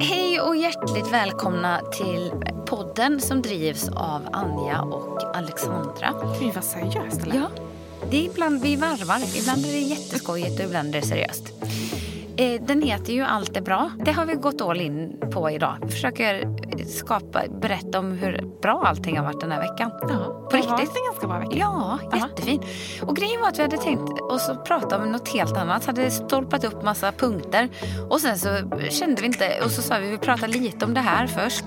Hej och hjärtligt välkomna till podden som drivs av Anja och Alexandra. Gud vad seriöst eller? Ja, det är ibland vi varvar. Ibland är det jätteskojigt och ibland är det seriöst. Eh, Den heter ju Allt är bra. Det har vi gått all in på idag. Vi försöker skapa, berätta om hur bra allting har varit den här veckan. Ja, På det riktigt? varit en ganska bra vecka. Ja, jättefin. Och grejen var att vi hade tänkt oss att prata om något helt annat. Hade stolpat upp massa punkter. Och sen så kände vi inte, och så sa vi vi vill prata lite om det här först.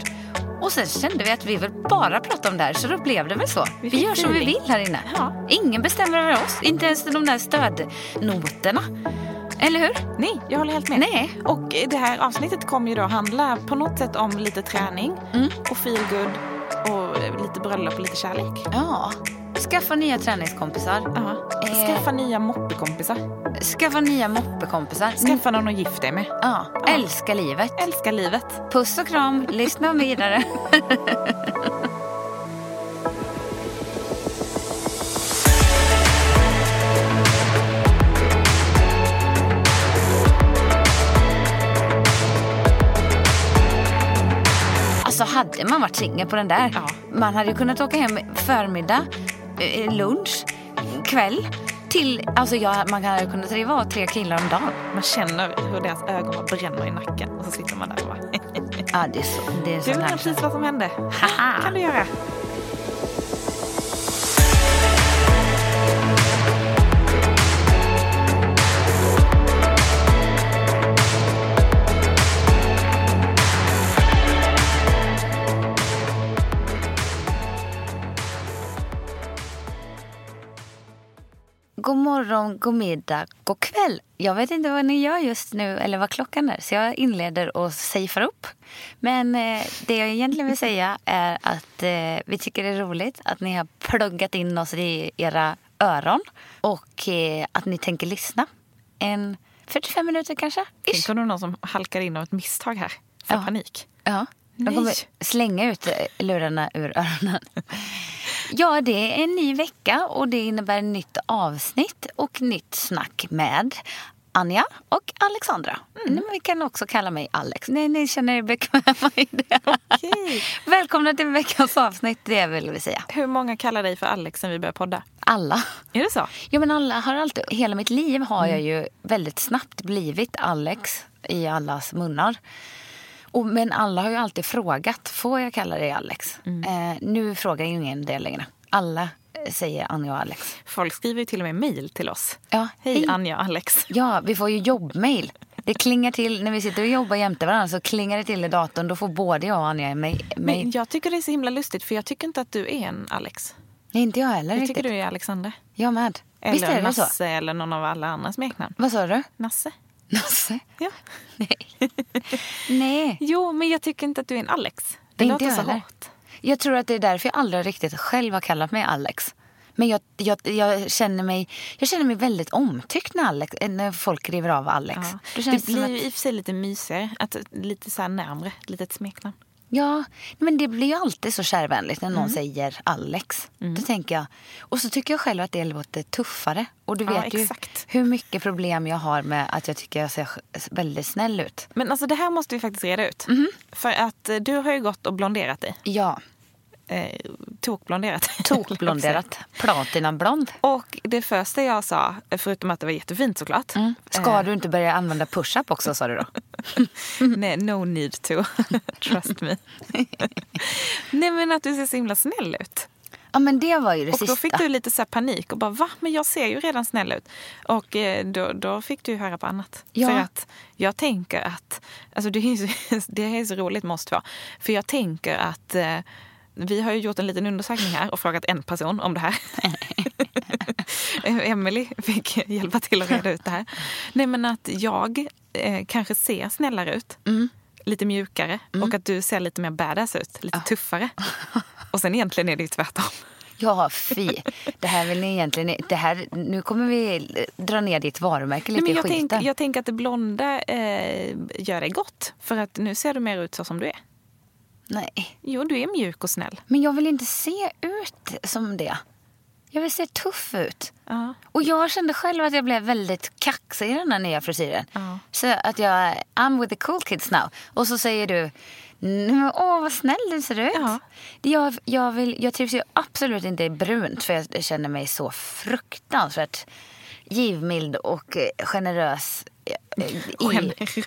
Och sen kände vi att vi vill bara prata om det här, så då blev det väl så. Vi Vi, gör som vi vill här inne. Ja. Ingen bestämmer över oss, inte ens de där stödnoterna. Eller hur? Nej, jag håller helt med. Nej. Och det här avsnittet kommer ju då handla på något sätt om lite träning Mm. och feelgood och lite bröllop och lite kärlek. Ja. Skaffa nya träningskompisar. Ja. Eh. Skaffa nya moppekompisar. Skaffa nya moppekompisar. Skaffa någon att gifta dig med. Ja. Älska livet. Älska livet. Puss och kram. Lyssna vidare. Alltså hade man varit singel på den där. Ja. Man hade ju kunnat åka hem förmiddag, eh, lunch, kväll. Till, alltså jag, man hade kunnat driva av tre killar om dagen. Man känner hur deras ögon bara bränner i nacken och så sitter man där och bara... Ja, det är så, det är Du sån undrar här. precis vad som hände. Haha. kan du göra. Morgon, god middag, god kväll. Jag vet inte vad ni gör just nu eller vad klockan är så jag inleder och safear upp. Men eh, det jag egentligen vill säga är att eh, vi tycker det är roligt att ni har pluggat in oss i era öron och eh, att ni tänker lyssna. En 45 minuter kanske? Tänk Ish. om det är någon som halkar in av ett misstag här. Får Ja. panik. Ja, Nej. kommer slänga ut eh, lurarna ur öronen. Ja, det är en ny vecka och det innebär nytt avsnitt och nytt snack med Anja och Alexandra. Mm. Men vi kan också kalla mig Alex. Nej, ni känner er bekväma i det. Okej. Välkomna till veckans avsnitt, det vill vi säga. Hur många kallar dig för Alex sen vi började podda? Alla. Är det så? Ja, men alla har alltid, hela mitt liv har Mm. jag ju väldigt snabbt blivit Alex i allas munnar. Och, men alla har ju alltid frågat, får jag kalla dig Alex? Mm. Eh, nu frågar ju ingen det längre. Alla eh, säger Anja och Alex. Folk skriver ju till och med mejl till oss. Ja, Hej, hej. Anja och Alex. Ja, vi får ju jobbmail. Det klingar till, när vi sitter och jobbar jämte varandra så klingar det till i datorn. Då får både jag och Anja mejl. Men jag tycker det är så himla lustigt för jag tycker inte att du är en Alex. Nej, inte jag heller Jag riktigt. tycker du är Alexander. Jag med. Eller Visst är det Nasse så? eller någon av alla andra smeknamn. Vad sa du? Nasse. Nasse? Ja. Nej. Nej. Jo, men jag tycker inte att du är en Alex. Det Inte låter så hårt. Jag tror att det är därför jag aldrig riktigt själv har kallat mig Alex. Men jag, jag, jag, känner, mig, jag känner mig väldigt omtyckt när, Alex, när folk river av Alex. Ja. Det det blir att, i och för sig lite mysigare. Att, lite så här närmre. Ett litet smeknamn. Ja, men det blir ju alltid så kärvänligt när någon Mm. säger Alex. Då tänker jag, och så tycker jag själv att det låter tuffare. Och du Ja, vet ju exakt. hur mycket problem jag har med att jag tycker jag ser väldigt snäll ut. Men alltså det här måste vi faktiskt reda ut. Mhm. För att eh, du har ju gått och blonderat dig. Ja, Eh, tokblonderat. tokblonderat, platinablond. Och det första jag sa, förutom att det var jättefint såklart. Mm. Ska eh, du inte börja använda push-up också sa du då? Nej, no need to. Trust me. Nej men att du ser så himla snäll ut. Ja men det var ju det Och sista. då fick du lite så panik och bara va? Men jag ser ju redan snäll ut. Och eh, då, då fick du ju höra på annat. Ja. För att jag tänker att, alltså det är, så, det är så roligt med oss två. För jag tänker att eh, vi har ju gjort en liten undersökning här och frågat en person om det här. Emily fick hjälpa till att reda ut det här. Nej men att jag eh, kanske ser snällare ut. Mm. Lite mjukare. Och att du ser lite mer badass ut. Lite tuffare. Och sen egentligen är det ju tvärtom. Ja, fy. Det här vill ni egentligen... Det här, nu kommer vi dra ner ditt varumärke lite Nej, men i jag, skiten. tänk, jag tänker att det blonda eh, gör dig gott. För att nu ser du mer ut så som du är. Nej, Jo, du är mjuk och snäll. men jag vill inte se ut som det. Jag vill se tuff ut. Ja. Och jag kände själv att jag blev väldigt kaxig i den här nya frisyren. Ja. Så att jag, I'm with the cool kids now. Och så säger du, "Nej, men åh vad snäll du ser ut. Ja. Jag, jag, vill, jag trivs ju absolut inte i brunt för jag känner mig så fruktansvärt givmild och eh, generös. Eh, i- Generös.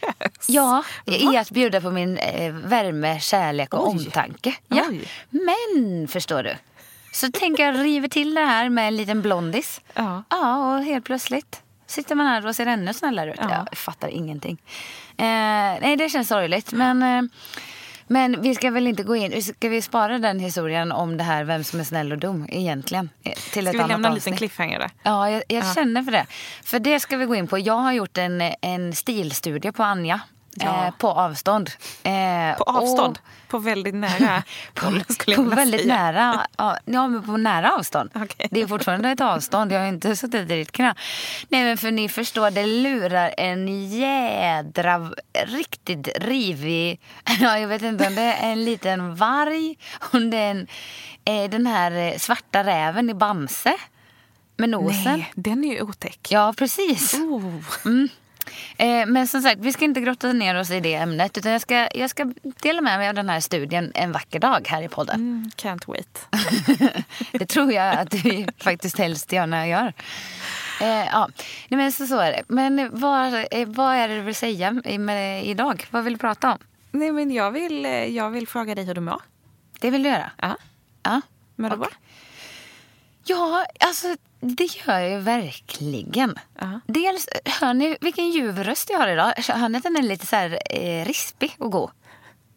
Ja, i att bjuda på min eh, värme, kärlek och Oj. omtanke. Ja. Oj. Men, förstår du. Så tänker jag river till det här med en liten blondis. Ja. Ja, och helt plötsligt sitter man här och ser ännu snällare ut. Ja. Jag fattar ingenting. Eh, nej, det känns sorgligt. Men, eh, men vi ska väl inte gå in... Ska vi spara den historien om det här vem som är snäll och dum egentligen? eh, Till Ska ett vi annat lämna en liten cliffhanger där? Ja, jag, jag känner för det. För det ska vi gå in på. Jag har gjort en, en stilstudie på Anja. Ja. Eh, på avstånd. Eh, På avstånd? och- På väldigt nära på vilja väldigt säga. nära, ja, men på nära avstånd. Okej. Det är fortfarande ett avstånd. Jag har inte suttit i ditt knä. Nej, men för ni förstår, det lurar en jädra, riktigt rivig... Ja, jag vet inte om det är en liten varg. Om det är en, eh, den här eh, svarta räven i Bamse. Med nosen. Nej, den är ju otäck. Ja, precis. Oh. Eh, men som sagt, vi ska inte grotta ner oss i det ämnet. Utan jag ska, jag ska dela med mig av den här studien en vacker dag här i podden. Mm, can't wait. Det tror jag att vi faktiskt helst gärna gör. Eh, ja, Nej, men så, så är det. Men vad, eh, vad är det du vill säga med, idag? Vad vill du prata om? Nej, men jag vill, eh, jag vill fråga dig hur du mår. Det vill du göra? Ja. Ja. Mår du bra? Ja, alltså det gör jag ju verkligen. Ja. Dels, hör ni vilken ljuv röst jag har idag? Hör ni att den är lite så här eh, rispig och god?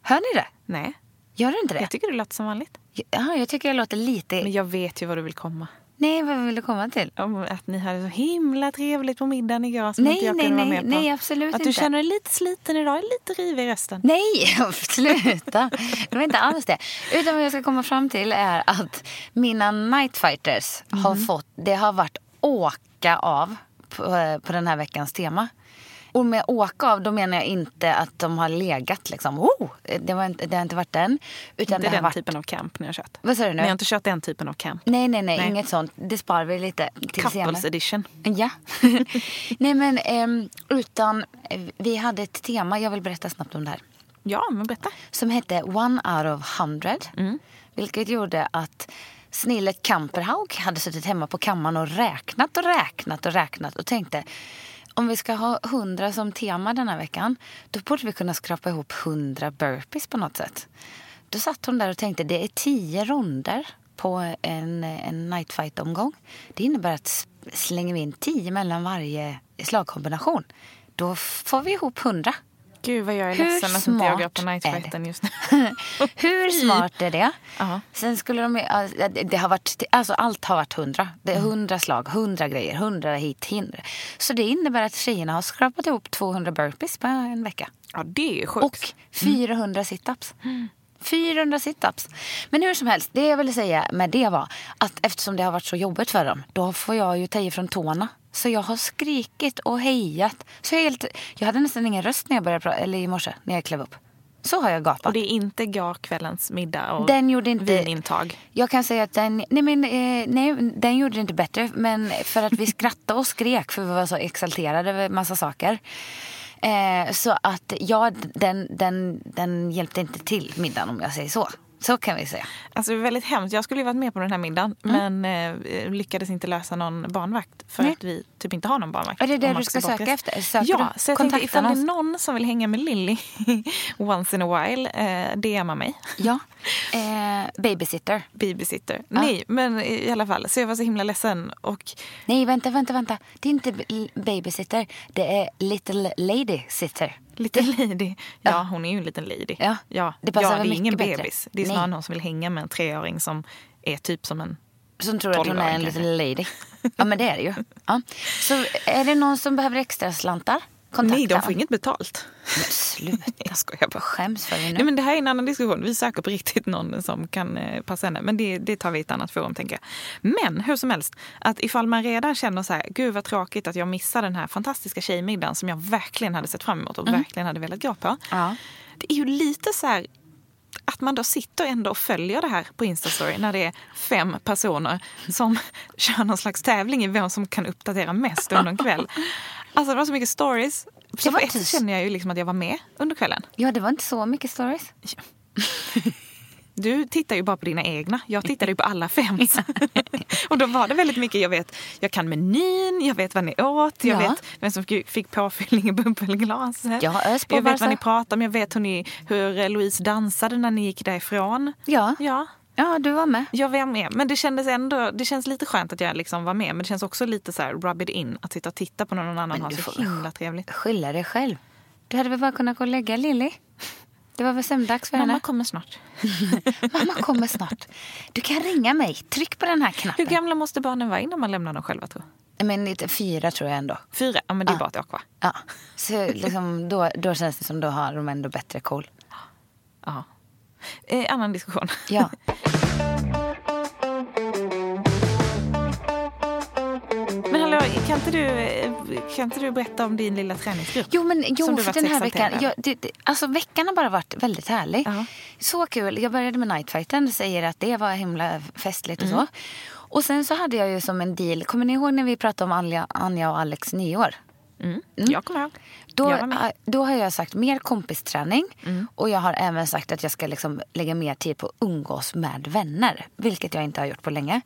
Hör ni det? Nej, Gör du inte det? jag tycker det låter som vanligt. Ja, jag tycker jag låter lite... Men jag vet ju vad du vill komma. Nej, vad vill du komma till? Om att ni hade så himla trevligt på middagen igår som Nej, inte jag nej, kunde vara nej, med på. nej, absolut Att du inte. känner dig lite sliten idag, lite rivig i rösten. Nej, sluta. Det var inte alls det. Utan vad jag ska komma fram till är att mina nightfighters har Mhm. fått... Det har varit åka av på, på den här veckans tema. Och med åka av, då menar jag inte att de har legat liksom. Oh, det, var inte, det har inte varit den. Utan Inte det den varit... typen av camp ni har kört. Vad sa du nu? Ni har inte kört den typen av camp. Nej, nej, nej, Nej. inget sånt. Det sparar vi lite till Couples senare. edition. Ja. Nej men ehm, utan eh, vi hade ett tema, jag vill berätta snabbt om det här. Ja, men berätta. Som hette One out of hundred. Vilket gjorde att snillet Kamperhaug hade suttit hemma på kammaren och räknat och räknat och räknat och tänkte om vi ska ha hundra som tema den här veckan då borde vi kunna skrapa ihop hundra burpees på något sätt. Då satt hon där och tänkte det är tio ronder på en, en nightfight-omgång. Det innebär att slänger vi in tio mellan varje slagkombination då får vi ihop hundra. Gud vad jag är Hur ledsen att inte jag går på nightfighten just nu. Hur smart är det? Ja. Sen skulle de, det- har varit, alltså allt har varit hundra. Det är hundra slag, hundra grejer, hundra hit, hundra. Så det innebär att tjejerna har skrapat ihop 200 burpees på en vecka. Ja, det är ju sjukt. Och 400 situps. 400 situps. Men hur som helst, det jag ville säga med det var att eftersom det har varit så jobbigt för dem, då får jag ju ta ifrån tårna. Så jag har skrikit och hejat. Så jag, helt, jag hade nästan ingen röst när jag började prata, eller i morse när jag klev upp. Så har jag gapat. Och det är inte kvällens middag och Den gjorde inte... vinintag. Jag kan säga att den, nej men, eh, nej, den gjorde det inte bättre. Men för att vi skrattade och skrek för vi var så exalterade över massa saker. Eh, så att ja, den, den, den hjälpte inte till middagen om jag säger så. Så kan vi säga. Alltså väldigt hemskt. Jag skulle ju varit med på den här middagen men eh, lyckades inte lösa någon barnvakt för Nej. att vi typ inte har någon barnvakt. Är det det du ska söka rest. efter? Söker ja, du så jag tänkte ifall det är någon som vill hänga med Lilly once in a while, eh, DMa mig. Ja. Eh, babysitter. Babysitter. Nej, men i alla fall. Så jag var så himla ledsen. Och Nej, vänta, vänta, vänta. Det är inte babysitter. Det är little lady sitter. Little lady. Ja, Ja. hon är ju en liten lady. Ja, ja. det passar ja, det är ingen bättre. bebis. Det är Nej. snarare någon som vill hänga med en treåring som är typ som en... Som tror att hon är 12-åring en little lady. Ja, men det är det ju. Ja. Så är det någon som behöver extra slantar? Kontakta. Nej, de får inget betalt. Men sluta. Jag skojar bara. Skäms för dig nu. Nej, men det här är en annan diskussion. Vi söker på riktigt någon som kan eh, passa henne. Men det, det tar vi i ett annat forum tänker jag. Men hur som helst, att ifall man redan känner så här, gud vad tråkigt att jag missar den här fantastiska tjejmiddagen som jag verkligen hade sett fram emot och verkligen hade velat gå på. Ja. Det är ju lite så här att man då sitter ändå och följer det här på Instastory när det är fem personer som kör någon slags tävling i vem som kan uppdatera mest under en kväll. Alltså det var så mycket stories. Så var ett känner jag ju liksom att jag var med under kvällen. Ja, det var inte så mycket stories. Du tittar ju bara på dina egna. Jag tittade ju på alla fem. och då var det väldigt mycket. Jag vet, jag kan menyn, jag vet vad ni åt, jag Ja. vet vem som fick- påfyllning i bubbelglaset. Jag har jag vet vad ni pratar om, jag vet hur, ni, hur Louise dansade när ni gick därifrån. Ja. Ja, Ja, du var med. jag var med. Men det kändes ändå, det känns lite skönt att jag liksom var med. Men det känns också lite så här rub it in att sitta och titta på när någon annan Men har så himla trevligt. Skylla dig själv. Du hade väl bara kunnat gå och lägga Lilly? Det var väl sömndags för Mamma henne? kommer snart. Mamma kommer snart. Du kan ringa mig. Tryck på den här Hur knappen. gamla måste barnen vara innan man lämnar dem själva tror? Men fyra tror jag ändå. Fyra? Ja men det är Ja. bara ett år kvar. Ja. Så liksom, då, då känns det som då har de ändå bättre koll. Ja. Eh, annan diskussion. Ja. Men hallå, kan inte, du, kan inte du berätta om din lilla träningsgrupp? Jo, men jo, för den här veckan. över. Ja, det, det, alltså veckan har bara varit väldigt härlig. Ja. Så kul. Jag började med nightfighten. Säger att det var himla festligt och Mm. så. Och sen så hade jag ju som en deal. Kommer ni ihåg när vi pratade om Anja, Anja och Alex nyår? Mm. Jag kommer ihåg. Då. Mm. äh, då har jag sagt mer kompisträning. Och jag har även sagt att jag ska liksom lägga mer tid på att umgås med vänner. Vilket jag inte har gjort på länge.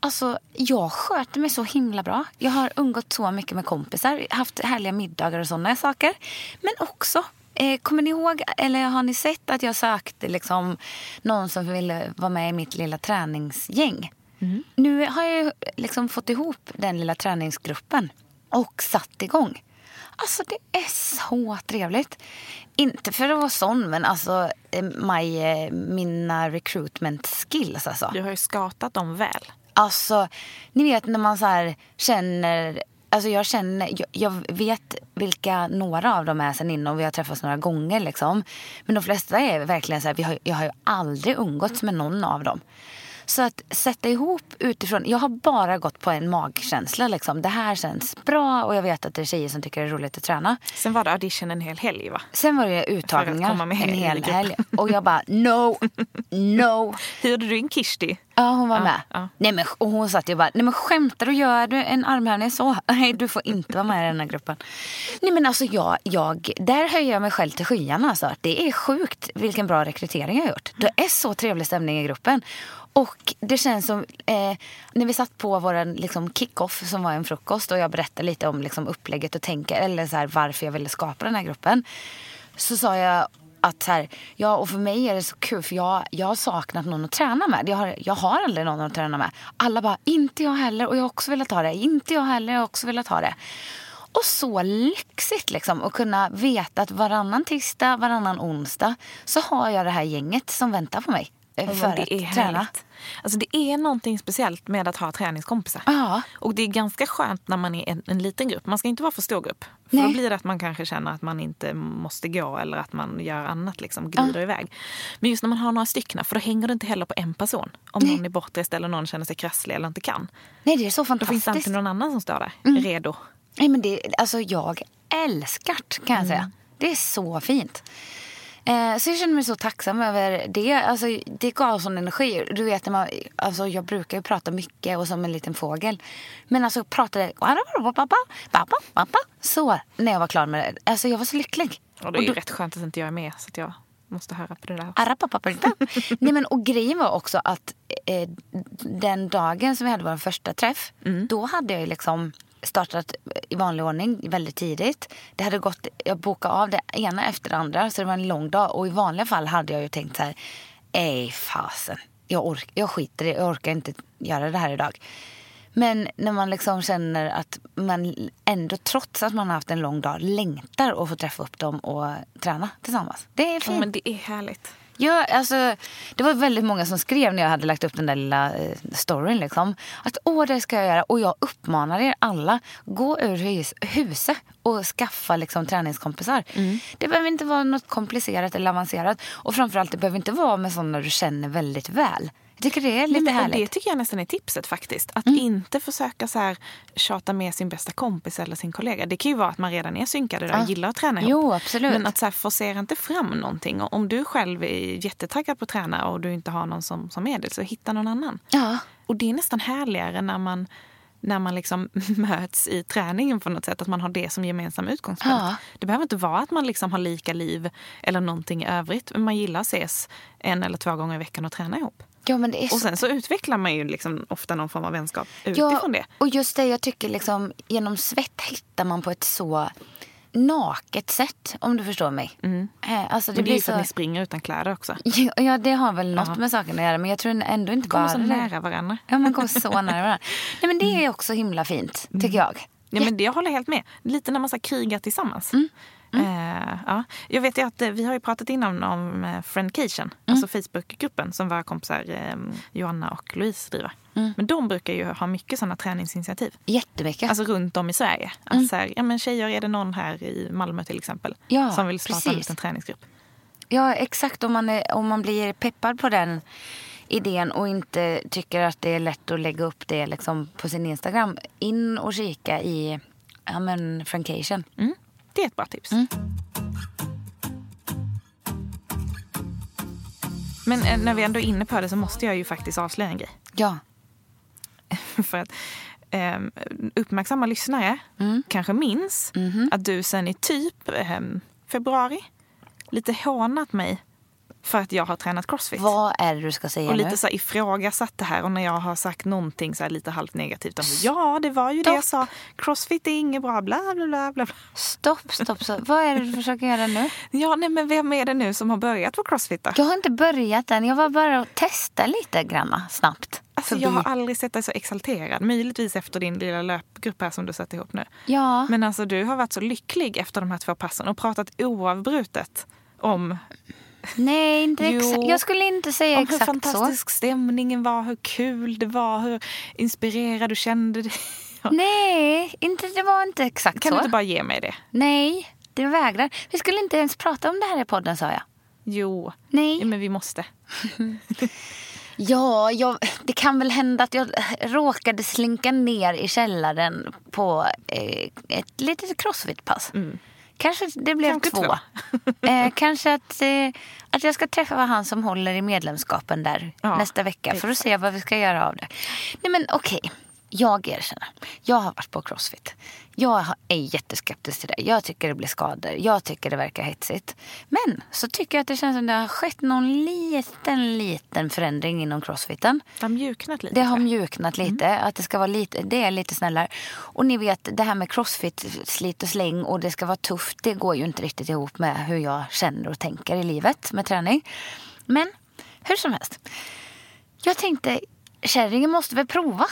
Alltså, jag sköter mig så himla bra. Jag har umgått så mycket med kompisar. Haft härliga middagar och sådana saker. Men också, eh, kommer ni ihåg, eller har ni sett att jag sökte liksom någon som ville vara med i mitt lilla träningsgäng? Nu har jag liksom fått ihop den lilla träningsgruppen och satt igång. Alltså det är så trevligt. Inte för att vara sån, men alltså eh, my, eh, mina recruitment skills alltså. Du har ju skatat dem väl. Alltså, ni vet när man så känner... Alltså jag känner, jag, jag vet vilka några av dem är sen innan och vi har träffats några gånger liksom. Men de flesta är verkligen så här, har, jag har ju aldrig umgåtts med någon av dem. Så att sätta ihop utifrån, jag har bara gått på en magkänsla liksom. Det här känns bra och jag vet att det är tjejer som tycker det är roligt att träna. Sen var det audition en hel helg va? Sen var det uttagningar en hel helg. Och jag bara no, no. Hyrde du in Kishti? Ja, hon var Ja, med. ja. Nej, men, och hon satt ju bara, nej men skämtar du? Gör du en armhävning så? Nej, du får inte vara med i den här gruppen. Nej men alltså jag, jag, där höjer jag mig själv till skyarna alltså. Det är sjukt vilken bra rekrytering jag har gjort. Det är så trevlig stämning i gruppen. Och det känns som, eh, när vi satt på vår liksom, kick-off som var en frukost och jag berättade lite om liksom, upplägget och tänker, eller så här, varför jag ville skapa den här gruppen. Så sa jag att så här, ja och för mig är det så kul för jag, jag har saknat någon att träna med. Jag har, jag har aldrig någon att träna med. Alla bara, inte jag heller och jag har också velat ha det. Inte jag heller, jag har också velat ha det. Och så lyxigt liksom att kunna veta att varannan tisdag, varannan onsdag så har jag det här gänget som väntar på mig eh, För det att är träna. härligt. Alltså det är någonting speciellt med att ha träningskompisar. Ja. Och det är ganska skönt när man är en, en liten grupp. Man ska inte vara för stor grupp. För Nej. då blir det att man kanske känner att man inte måste gå eller att man gör annat, liksom glider iväg. Men just när man har några stycken, för då hänger det inte heller på en person. Om Nej. någon är bortrest eller någon känner sig krasslig eller inte kan. Nej, det är så Då finns det fantastiskt. alltid någon annan som står där, Mm. redo. Nej, men det, alltså jag älskar det, kan jag säga. Det är så fint. Eh, så jag känner mig så tacksam över det. Alltså, det gav sån energi. Du vet, när man, alltså, jag brukar ju prata mycket och som en liten fågel. Men alltså pratade så när jag var klar med det. Alltså jag var så lycklig. Och det är ju då- rätt skönt att inte jag är med så att jag måste höra på det där. Nej, men, och grejen var också att eh, den dagen som vi hade vår första träff, då hade jag ju liksom startat i vanlig ordning väldigt tidigt. Det hade gått, jag bokade av det ena efter det andra, så det var en lång dag. Och i vanliga fall hade jag ju tänkt så här, ej fasen, jag, ork, jag skiter i det, jag orkar inte göra det här idag. Men när man liksom känner att man ändå, trots att man har haft en lång dag, längtar att få träffa upp dem och träna tillsammans. Det är Ja, fint. men det är härligt. Ja, alltså, det var väldigt många som skrev när jag hade lagt upp den där lilla eh, storyn. Liksom, att åh, det ska jag göra. Och jag uppmanar er alla, gå ur hus, huset och skaffa liksom, träningskompisar. Det behöver inte vara något komplicerat eller avancerat. Och framförallt, det behöver inte vara med sådana du känner väldigt väl. Jag tycker det är lite men, härligt. det tycker jag nästan är tipset faktiskt. Att Mm. inte försöka så här, tjata med sin bästa kompis eller sin kollega. Det kan ju vara att man redan är synkade där och Ja. gillar att träna ihop. Jo, absolut. Men att så här, forcera inte fram någonting. Och om du själv är jättetaggad på att träna och du inte har någon som, som är det, så hitta någon annan. Ja, Och det är nästan härligare när man, när man liksom möts i träningen på något sätt. Att man har det som gemensam utgångspunkt. Ja. Det behöver inte vara att man liksom har lika liv eller någonting i övrigt. Men man gillar att ses en eller två gånger i veckan och träna ihop. Ja men det så Och sen så utvecklar man ju liksom ofta någon form av vänskap utifrån det. Och just det, jag tycker liksom genom svett hittar man på ett så naket sätt, om du förstår mig. Eh, Alltså det Men det blir ju för att så... ni springer utan kläder också. Ja, det har väl något Ja. med saken att göra, men jag tror ändå inte Kommer bara så det. nära varandra. Ja, man kommer så nära varandra. Nej, men det är också himla fint, tycker jag. Ja, men det, jag håller helt med. Lite när man så här, krigar tillsammans. Mm. Eh, ja. Jag vet att eh, vi har ju pratat innan om eh, Friendcation, alltså Facebookgruppen som våra kompisar eh, Joanna och Louise driver. Men de brukar ju ha mycket sådana träningsinitiativ. Jättemycket. Alltså runt om i Sverige. Att så här, ja, men tjejer, är det någon här i Malmö till exempel Ja, som vill starta en precis. liten träningsgrupp? Ja, exakt. Om man, är, om man blir peppad på den idén och inte tycker att det är lätt att lägga upp det liksom på sin Instagram. In och kika i ja, men, Frankation. Mm. Det är ett bra tips. Men eh, när vi ändå är inne på det så måste jag ju faktiskt avslöja en grej. Ja. För att eh, uppmärksamma lyssnare Mm. kanske minns Mhm. att du sen i typ eh, februari lite hånat mig för att jag har tränat crossfit. Vad är det du ska säga och nu? lite så här ifrågasatt det här och när jag har sagt någonting så här lite halvt negativt om ja det var ju det jag sa, crossfit är inget bra, bla bla bla bla. Stopp, stopp, stopp. Vad är det du försöker göra nu? Ja nej men vem är det nu som har börjat på crossfit då? Jag har inte börjat än. Jag var bara och testa lite granna snabbt. Alltså, förbi. jag har aldrig sett dig så exalterad. Möjligtvis efter din lilla löpgrupp här som du satte ihop nu. Ja, Men alltså du har varit så lycklig efter de här två passen och pratat oavbrutet om, nej, inte exakt. Jag skulle inte säga hur exakt så. fantastisk stämningen var, hur kul det var, hur inspirerad du kände dig. Nej, inte, det var inte exakt Kan så. du inte bara ge mig det? Nej, det vägrar. Vi skulle inte ens prata om det här i podden, sa jag. Jo, Nej. men vi måste. Ja, jag, det kan väl hända att jag råkade slinka ner i källaren på eh, ett litet crossfit-pass. Kanske det blev Kanske två. två. eh, kanske att, eh, att jag ska träffa han som håller i medlemskapen där Ja, nästa vecka för att se vad vi ska göra av det. Nej men okej, jag erkänner. Jag har varit på crossfit. Jag är jätteskeptisk till det. Jag tycker det blir skador. Jag tycker det verkar hetsigt. Men så tycker jag att det känns som det har skett någon liten, liten förändring inom crossfiten. Det har mjuknat lite. Det har mjuknat lite. Att det ska vara lite, det är lite snällare. Och ni vet, det här med crossfit, slit och släng och det ska vara tufft. Det går ju inte riktigt ihop med hur jag känner och tänker i livet med träning. Men hur som helst. Jag tänkte, kärringen måste väl prova.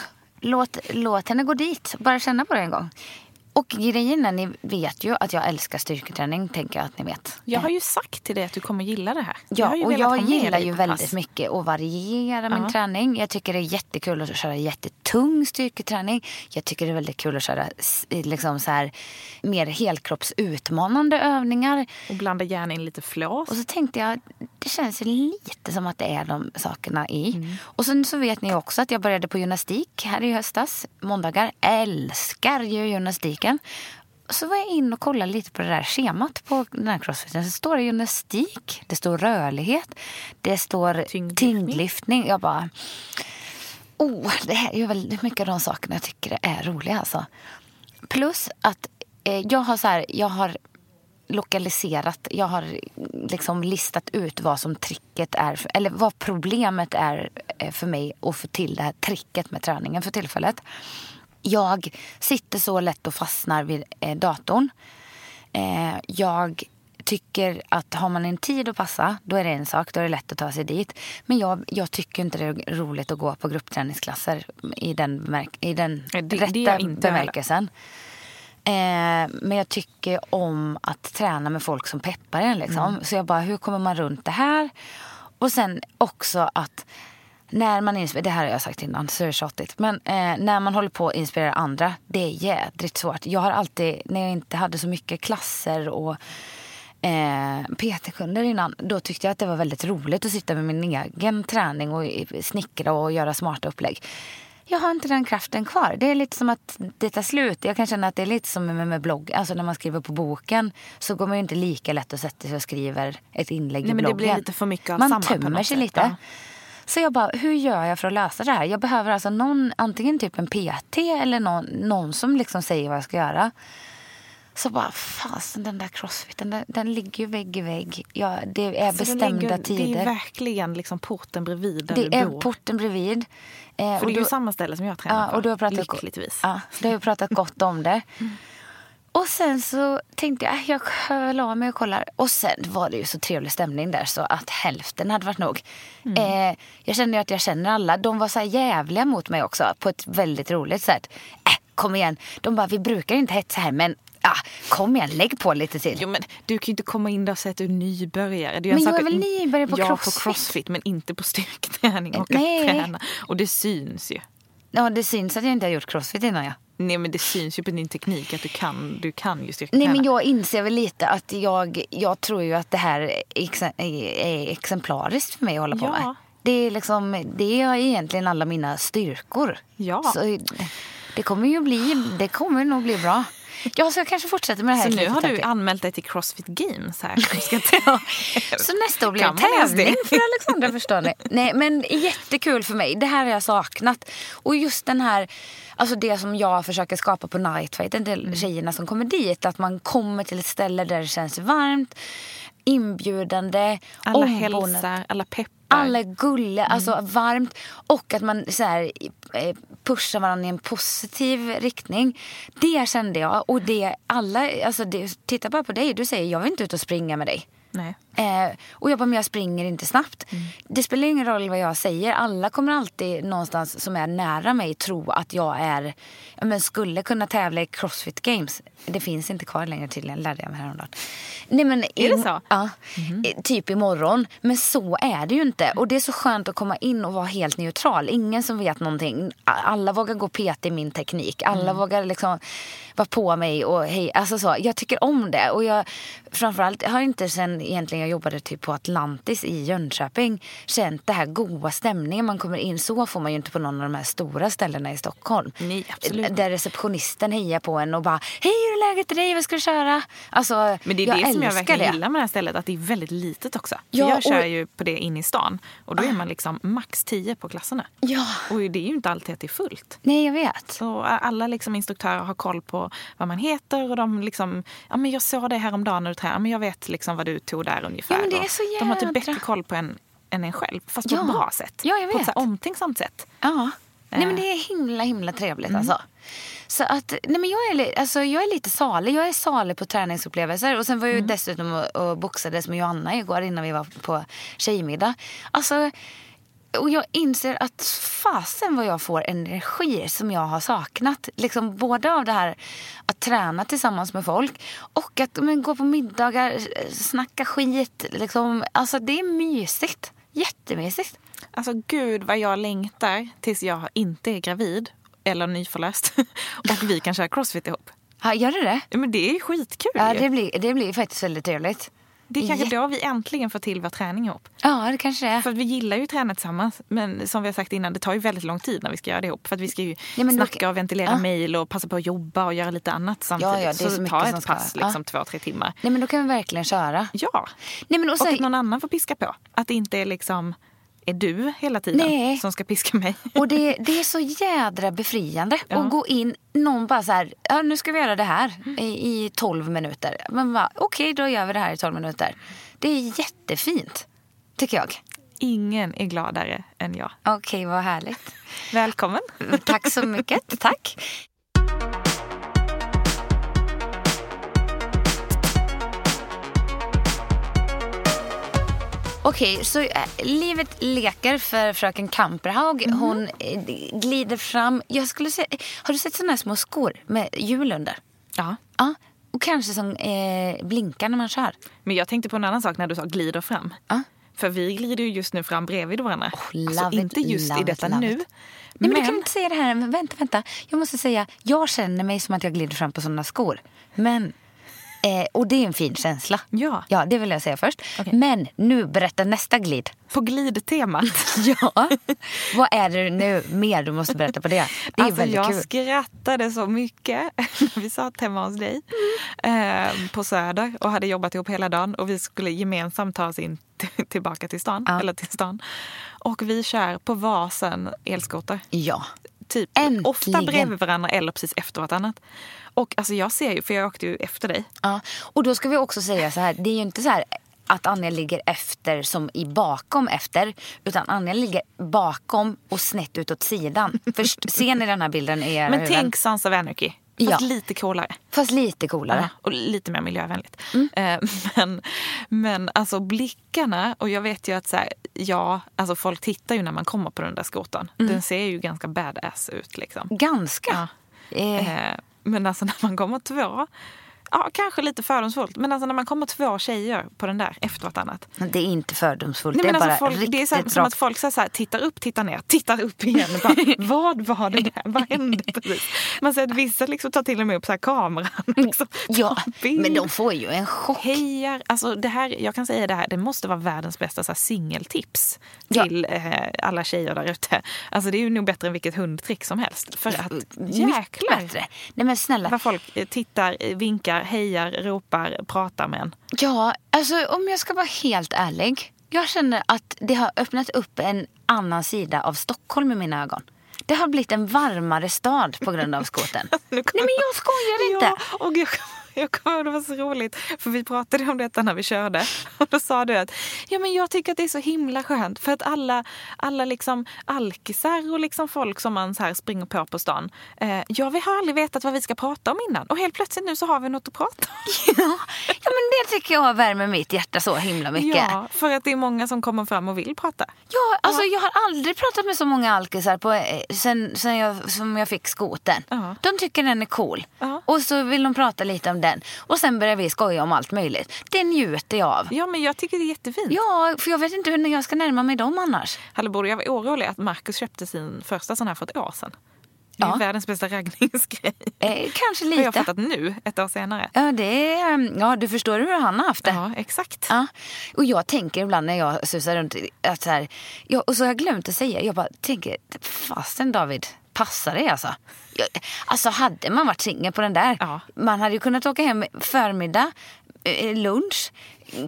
Låt, låt henne gå dit. Bara känna på det en gång. Och grejen är, ni vet ju att jag älskar styrketräning, tänker jag att ni vet. Jag har ju sagt till dig att du kommer gilla det här. Ja, ju och jag gillar ju väldigt pass. mycket att variera min Ja. träning. Jag tycker det är jättekul att köra jättetung styrketräning. Jag tycker det är väldigt kul att köra liksom så här, mer helkroppsutmanande övningar. Och blanda gärna in lite flås. Och så tänkte jag, det känns lite som att det är de sakerna i. Mm. Och sen så vet ni också att jag började på gymnastik här i höstas. Måndagar. Älskar ju gymnastiken. Så var jag in och kollade lite på det där schemat på den här crossfiten. Så står det gymnastik, det står rörlighet, det står Tyngdlyftning. tyngdlyftning. Jag bara... Oh, det här är väldigt mycket av de sakerna jag tycker är roliga. Alltså. Plus att eh, jag har så här, jag har lokaliserat, jag har liksom listat ut vad som tricket är, för, eller vad problemet är eh, för mig att få till det här tricket med träningen för tillfället. Jag sitter så lätt och fastnar vid eh, datorn. Eh, jag tycker att har man en tid att passa, då är det en sak. Då är det lätt att ta sig dit. Men jag, jag tycker inte det är roligt att gå på gruppträningsklasser i den, i den det- det rätta heller. bemärkelsen. Eh, men jag tycker om att träna med folk som peppar en. Liksom. Mm. Så jag bara, hur kommer man runt det här? Och sen också att när man inspirerar, det här har jag sagt innan så det är tjatigt. Men eh, när man håller på att inspirera andra, det är jädrigt svårt. Jag har alltid, när jag inte hade så mycket klasser och eh, PT-kunder innan. Då tyckte jag att det var väldigt roligt att sitta med min egen träning och snickra och göra smarta upplägg. Jag har inte den kraften kvar. Det är lite som att det tar slut. Jag kan känna att det är lite som med, med blogg. Alltså när man skriver på boken så går man ju inte lika lätt att sätta sig och skriver ett inlägg Nej, i men bloggen. Det blir lite för mycket av man samma tömmer sig lite. Ja. Så jag bara, hur gör jag för att lösa det här? Jag behöver alltså någon, antingen typ en PT eller någon, någon som liksom säger vad jag ska göra. Så bara, fasen den där crossfiten, den, den ligger ju vägg i vägg. Ja, det är Så det bestämda ligger- tider. Det är verkligen liksom porten bredvid där Det du är bor. porten bredvid. Eh, För det är ju samma ställe som jag tränar Ja, på. och du har pratat, Lyckligtvis. Ja, du har ju pratat gott om det. Och sen så tänkte jag, äh, jag hör av mig och kollar. Och sen var det ju så trevlig stämning där så att hälften hade varit nog. Eh, jag känner ju att jag känner alla. De var så här jävliga mot mig också på ett väldigt roligt sätt. Äh, kom igen. De bara, vi brukar inte hetsa här men ah, kom igen, lägg på lite till. Jo, men du kan ju inte komma in där och säga att du är nybörjare. Är Men en jag är väl nybörjare på ja, crossfit? på crossfit, men inte på styrketräning och Nej. att träna. Och det syns ju. Ja, det syns att jag inte har gjort crossfit innan. Ja. Nej, men det syns ju på din teknik att du kan, du kan ju styrketräna. Nej men jag inser väl lite att jag, jag tror ju att det här är exemplariskt för mig att hålla på Ja. med. Det är liksom, det är egentligen alla mina styrkor. Ja. Så det kommer ju bli, det kommer nog bli bra. Jag kanske fortsätter med det här Så nu har du till. anmält dig till Crossfit Games här. Ska. Så nästa år blir det tävling för Alexandra förstår ni. Nej men jättekul för mig. Det här har jag saknat. Och just den här, alltså det som jag försöker skapa på Nightfight, en del tjejerna som kommer dit. Att man kommer till ett ställe där det känns varmt, inbjudande, Alla ombonat. hälsar, alla peppar. Alla är gulliga, alltså varmt. Och att man så här, pusha varandra i en positiv riktning. Det kände jag. Och det alla, alltså det, titta bara på dig, du säger jag vill inte ut och springa med dig. Eh, och jag bara, men jag springer inte snabbt. Det spelar ingen roll vad jag säger. Alla kommer alltid någonstans som är nära mig tro att jag är, ja, men skulle kunna tävla i Crossfit Games. Det finns inte kvar längre tydligen, lärde jag mig häromdagen. Nej, men Är det så? Ja, eh, typ imorgon. Men så är det ju inte. Och det är så skönt att komma in och vara helt neutral. Ingen som vet någonting. Alla vågar gå PT i min teknik. Alla vågar liksom vara på mig och hej. Alltså så. Jag tycker om det. Och jag framförallt har inte sen egentligen jag jobbade typ på Atlantis i Jönköping känt det här goa stämningen. Man kommer in, så får man ju inte på någon av de här stora ställena i Stockholm. Nej, absolut. Där receptionisten hejar på en och bara Hej, hur är läget i dig? Vad ska du köra? Alltså, Men det är jag det som jag verkligen det. gillar med det här stället, att det är väldigt litet också. Ja, jag kör och- ju på det in i stan och då är man liksom max 10 på klasserna. Ja. Och det är ju inte alltid att det är fullt. Nej, jag vet. Så alla liksom instruktörer har koll på vad man heter och de liksom, ja men jag såg det häromdagen när du tränade, men jag vet liksom vad du tog där ungefär. Ja, men det är så De har typ bättre koll på en än en själv, fast på Ja. ett bra sätt. Ja, jag På ett så vet. omtänksamt sätt. Ja. Nej, men Eh. det är himla, himla trevligt alltså. Så att, nej men jag är, alltså, jag är lite salig. Jag är salig på träningsupplevelser. Och sen var jag ju dessutom och, och boxades med Johanna igår innan vi var på tjejmiddag. Alltså, och jag inser att fasen vad jag får energi som jag har saknat. Liksom både av det här att träna tillsammans med folk och att men, gå på middagar, eh, snacka skit. Liksom. Alltså det är mysigt. Jättemysigt. Alltså gud vad jag längtar tills jag inte är gravid eller nyförlöst och vi kan köra crossfit ihop. Ja, gör det det? Men det är skitkul Ja, ju. det blir, det blir faktiskt väldigt trevligt. Det är kanske Jätte- då vi äntligen får till vår träning ihop. Ja, det kanske är. För att vi gillar ju att träna tillsammans. Men som vi har sagt innan, det tar ju väldigt lång tid när vi ska göra det ihop. För att vi ska ju Ja, men då- snacka och ventilera Ja. mejl och passa på att jobba och göra lite annat samtidigt. Ja, ja, det är så det tar ett ska- pass, liksom två, tre timmar. Nej, men då kan vi verkligen köra. Ja, Nej, men och och sen, att någon annan får piska på. Att det inte är liksom är du hela tiden Nej. som ska piska mig. och det, det är så jädra befriande Ja. att gå in, någon bara så här, ja, nu ska vi göra det här i, i 12 minuter. Men bara, okej, då gör vi det här i 12 minuter. Det är jättefint, tycker jag. Ingen är gladare än jag. Okej, vad härligt. Välkommen. Tack så mycket. Tack. Okej, så äh, livet leker för fröken Kamperhaug. Hon eh, glider fram. Jag skulle säga, har du sett såna här små skor med hjul under? Ja. Ja. Och kanske som eh, blinkar när man kör. Men jag tänkte på en annan sak när du sa glider fram. Ja. För vi glider ju just nu fram bredvid varandra. love alltså, it, inte just i it, detta love nu. it. Nej, men, du kan inte säga det här. Men vänta, vänta. Jag måste säga, jag känner mig som att jag glider fram på sådana skor. Men Eh, och det är en fin känsla. Ja. Ja, det vill jag säga först. Okej. Men nu, berätta nästa glid. På glidtemat. Ja. Vad är det nu mer du måste berätta på det? Det är alltså, väldigt jag kul. skrattade så mycket när vi satt hemma hos dig eh, på Söder och hade jobbat ihop hela dagen och vi skulle gemensamt ta oss in tillbaka till stan. Ja. Eller till stan. Och vi kör på varsin elskoter. Ja. Typ Äntligen. ofta bredvid varandra eller precis efter vartannat. Och alltså jag ser ju, för jag åkte ju efter dig. ja. Och då ska vi också säga så här, det är ju inte så här att Anja ligger efter som i bakom efter. Utan Anja ligger bakom och snett utåt sidan. Först, ser ni den här bilden i era Men huvuden? tänk of Anarchy. Fast Ja. lite coolare. Fast lite coolare. Ja, och lite mer miljövänligt. Mm. Eh, men, men alltså blickarna, och jag vet ju att så här, ja, alltså folk tittar ju när man kommer på den där skotern. Mm. Den ser ju ganska badass ut liksom. Ganska. Eh, Eh, men alltså när man kommer två, ja kanske lite fördomsfullt, men alltså när man kommer två tjejer på den där efter vartannat. det är inte fördomsfullt. Nej, det är men bara alltså folk, det är riktigt som, som att folk så här, tittar upp, tittar ner, tittar upp igen. Bara, vad var det där? Vad hände precis? Man ser att vissa liksom tar till och med upp så här kameran. Liksom, Ja, men de får ju en chock. Hejar, alltså det här, jag kan säga det här, det måste vara världens bästa så här, singeltips Ja. till eh, alla tjejer där ute. Alltså det är ju nog bättre än vilket hundtrick som helst. För att jäklar bättre. Nej men snälla. vad folk eh, tittar, eh, vinkar, hejar, ropar, pratar med en. Ja, alltså om jag ska vara helt ärlig. Jag känner att det har öppnat upp en annan sida av Stockholm i mina ögon. Det har blivit en varmare stad på grund av skoten. Nej men jag skojar inte. Ja, och jag, jag kommer ihåg, det var så roligt. För vi pratade om detta när vi körde. Och då sa du att ja, men jag tycker att det är så himla skönt. För att alla, alla liksom alkisar och liksom folk som man så här springer på på stan. Eh, ja, vi har aldrig vetat vad vi ska prata om innan. Och helt plötsligt nu så har vi något att prata om. Ja, ja men det tycker jag värmer mitt hjärta så himla mycket. Ja, för att det är många som kommer fram och vill prata. Ja, alltså jag har aldrig pratat med så många alkisar på, eh, sen, sen jag, som jag fick skoten. Ja. De tycker den är cool. Ja. Och så vill de prata lite om den. Och sen börjar vi skoja om allt möjligt. Det njuter jag av. Ja, men jag tycker det är jättefint. Ja, för jag vet inte hur jag ska närma mig dem annars. Hallå, jag var orolig att Marcus köpte sin första sån här för ett år sedan. Det är Ja. världens bästa raggningsgrej. Eh, kanske Har jag lite. fattat nu, ett år senare. Ja, det är, mm, ja, du förstår hur han har haft det. Ja, exakt. Ja. Och jag tänker ibland när jag susar runt att så här, ja, och så har jag glömt att säga, jag bara tänker, fasten David, passar det alltså? Alltså hade man varit singel på den där, Ja. man hade ju kunnat åka hem förmiddag, eh, lunch,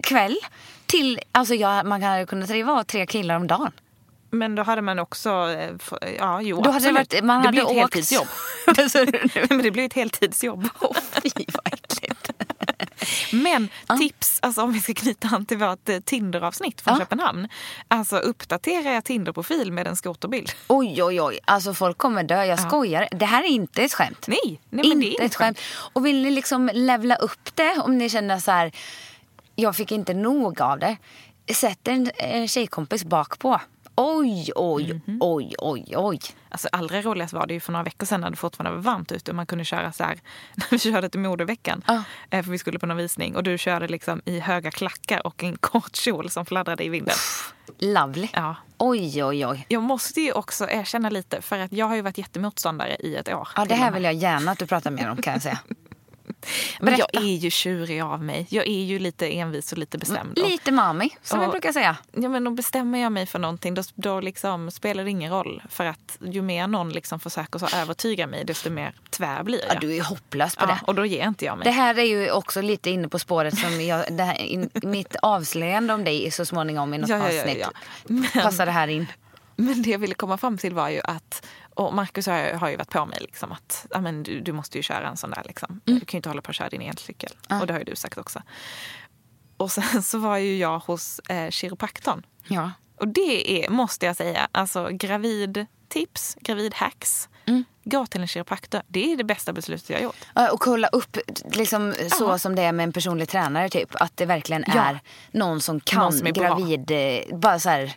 kväll. Till, alltså jag, man hade kunnat driva av tre killar om dagen. Men då hade man också... eh, Ja, jo, Då hade varit, man det hade blir ett åkt... heltidsjobb. Men det blir ett heltidsjobb. Fy vad äckligt. Men tips, alltså om vi ska knyta an till vårt eh, Tinder-avsnitt från Ja. Köpenhamn. Alltså uppdatera er Tinder-profil med en skoterbild. Oj, oj, oj. Alltså folk kommer dö. Jag skojar. Det här är inte ett skämt. Nej, nej men det inte är inte ett skämt. Och vill ni liksom levla upp det om ni känner så här, jag fick inte nog av det. Sätt en, en tjejkompis bak på. Oj, oj, Mhm. oj, oj, oj. Alltså allra roligast var det ju för några veckor sedan när det fortfarande var varmt ute och man kunde köra så här, när vi körde till modeveckan. Ja. Eh, För vi skulle på någon visning och du körde liksom i höga klackar och en kort kjol som fladdrade i vinden. Lovely. Ja. Oj, oj, oj. Jag måste ju också erkänna lite för att jag har ju varit jättemotståndare i ett år. Ja, det här vill jag gärna att du pratar mer om kan jag säga. Men jag är ju tjurig av mig. Jag är ju lite envis och lite bestämd. Och- Lite mami, som jag Ja. brukar säga. Ja, men då bestämmer jag mig för någonting, då, då liksom spelar det ingen roll. För att ju mer någon liksom försöker så övertyga mig, desto mer tvär blir jag. Ja, du är hopplös på Ja, det. och då ger inte jag mig. Det här är ju också lite inne på spåret som jag, här, in, mitt avslöjande om dig så småningom i något Ja, ja, ja, avsnitt. ja. Men- Passar det här in? Men det jag ville komma fram till var ju att, och Marcus har, har ju varit på mig liksom att ja, men du, du måste ju köra en sån där. Liksom. Du kan ju inte hålla på och köra din elcykel. Och det har ju du sagt också. Och sen så var ju jag hos eh, kiropraktorn. Ja. Och det är, måste jag säga, alltså gravidtips, gravidhacks. Gå till en kiropraktor. Det är det bästa beslutet jag har gjort. Ja, Och kolla upp liksom, så Ja. som det är med en personlig tränare. typ Att det verkligen Ja. är någon som kan Någon som är bra. gravid... eh, Bara så här,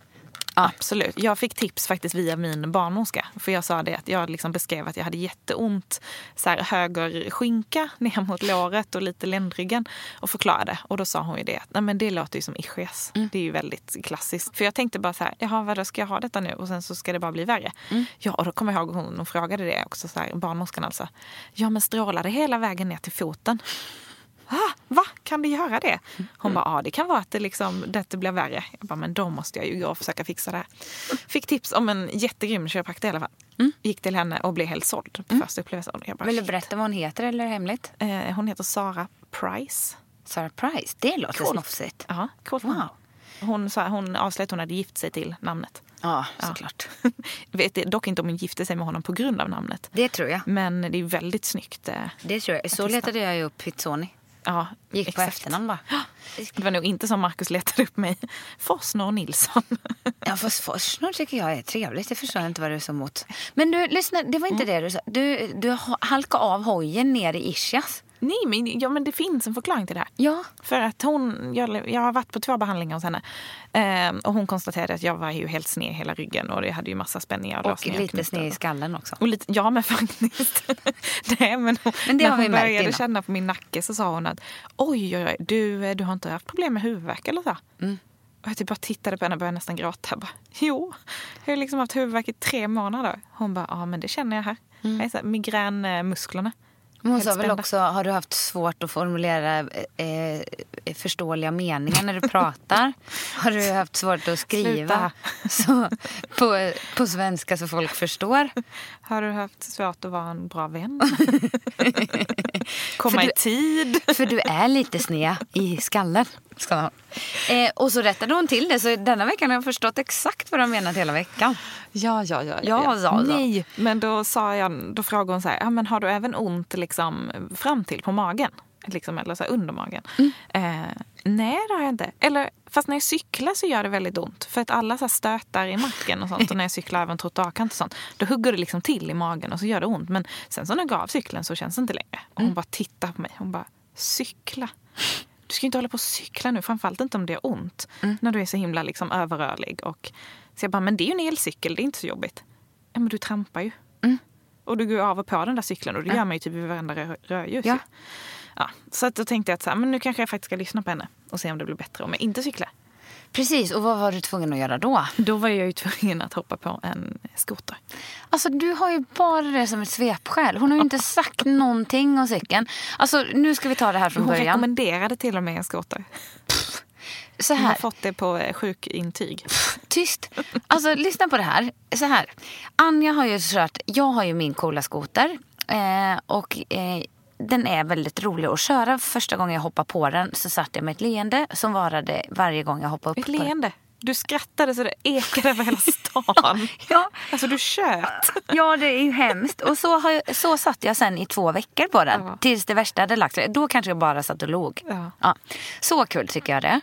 Absolut. Jag fick tips faktiskt via min barnmorska. För jag sa det att jag liksom beskrev att jag hade jätteont så här, höger skinka ner mot låret och lite ländryggen. Och förklarade. Och då sa hon ju det att Nej, men det låter ju som ischias. Det är ju väldigt klassiskt. För jag tänkte bara så här, jaha vadå ska jag ha detta nu? Och sen så ska det bara bli värre. Ja och då kommer jag ihåg hon, hon frågade det också, så här, barnmorskan alltså. Ja men strålar det hela vägen ner till foten? Ah, va? Kan det göra det? Hon bara, ja det kan vara att det, liksom, det blir värre. Jag bara, men då måste jag ju gå och försöka fixa det här. Fick tips om en jättegrym kiropraktor i alla fall. Gick till henne och blev helt såld på första upplevelsen. Jag bara, Vill du berätta vad hon heter eller är det hemligt? Eh, hon heter Sara Price. Sarah Price. Det låter Coolt. snofsigt. Ja, coolt Wow. Hon, sa, hon avslöjade att hon hade gift sig till namnet. Ja, såklart. Vet dock inte om hon gifte sig med honom på grund av namnet. Det tror jag. Men det är väldigt snyggt. eh, Det tror jag. Så letade jag ju upp Pizzoni. Ja, Gick på exakt. efternamn bara. Det var nog inte som Markus letade upp mig. Forsner och Nilsson. Ja, fast Forsnor tycker jag är trevligt. Det förstår jag inte vad du är så emot. Men du, lyssna. Det var inte det du sa. Du, du ha- halkade av hojen ner i ischias. Nej, men, ja, men det finns en förklaring till det här. Ja. För att hon, jag, jag har varit på två behandlingar hos henne. Eh, och hon konstaterade att jag var ju helt sned i hela ryggen och jag hade ju massa spänningar och, Och lite sned i skallen också. Och lite, ja, men faktiskt. Nej, men hon, Men det när har vi hon märkt började innan. känna på min nacke så sa hon att oj, oj, oj du, eh, du har inte haft problem med huvudvärk eller så? Mm. Och jag typ bara tittade på henne och började nästan gråta. Jag bara, jo, jag har liksom haft huvudvärk i tre månader. Hon bara, ja men det känner jag här. Mm. Jag är så här, migränmusklerna. Men hon sa väl också, har du haft svårt att formulera eh, förståeliga meningar när du pratar? Har du haft svårt att skriva så, på, på svenska så folk förstår? Har du haft svårt att vara en bra vän? Komma För i du- tid? För du är lite sned i skallen. Ska. Eh, och så rättade hon till det, så denna veckan har jag förstått exakt vad de menat hela veckan. Ja, ja, ja. Ja, ja, ja. Nej, men då, sa jag, då frågade hon så här, ja, men har du även ont liksom, fram till på magen? Liksom, eller så här, under magen? Mm. Eh, nej, det har jag inte. Eller, fast när jag cyklar så gör det väldigt ont. För att alla så här, stötar i nacken och sånt. Och när jag cyklar över en trottoarkant och sånt. Då hugger det liksom till i magen och så gör det ont. Men sen så när jag går av cykeln så känns det inte längre. Och hon Mm. bara tittar på mig. Hon bara, cykla. Du ska inte hålla på och cykla nu, framförallt inte om det är ont. Mm. När du är så himla liksom överrörlig. Och, så jag bara, men det är ju en elcykel, det är inte så jobbigt. Ja, men du trampar ju. Mm. Och du går av och på den där cykeln och det gör man ju typ vid varenda rö- rödljus. Ja. Ja, så att då tänkte jag att så här, men nu kanske jag faktiskt ska lyssna på henne och se om det blir bättre om jag inte cyklar. Precis, och vad var du tvungen att göra då? Då var jag ju tvungen att hoppa på en skoter. Alltså du har ju bara det som ett svepskäl. Hon har ju inte sagt någonting om cykeln. Alltså nu ska vi ta det här från Hon början. rekommenderade till och med en skoter. Så Hon har här, fått det på eh, sjukintyg. tyst. Alltså lyssna på det här. Så här. Anja har ju kört, jag har ju min coola skoter. Eh, och eh, den är väldigt rolig att köra. Första gången jag hoppade på den så satt jag med ett leende som varade varje gång jag hoppade upp Ett leende. Du skrattade så det ekade över hela stan. Ja, Alltså du tjöt. Ja, det är ju hemskt. Och så, har jag, så satt jag sen i två veckor på den. Ja. Tills det värsta hade lagt sig. Då kanske jag bara satt och log. Ja. Så kul tycker jag det.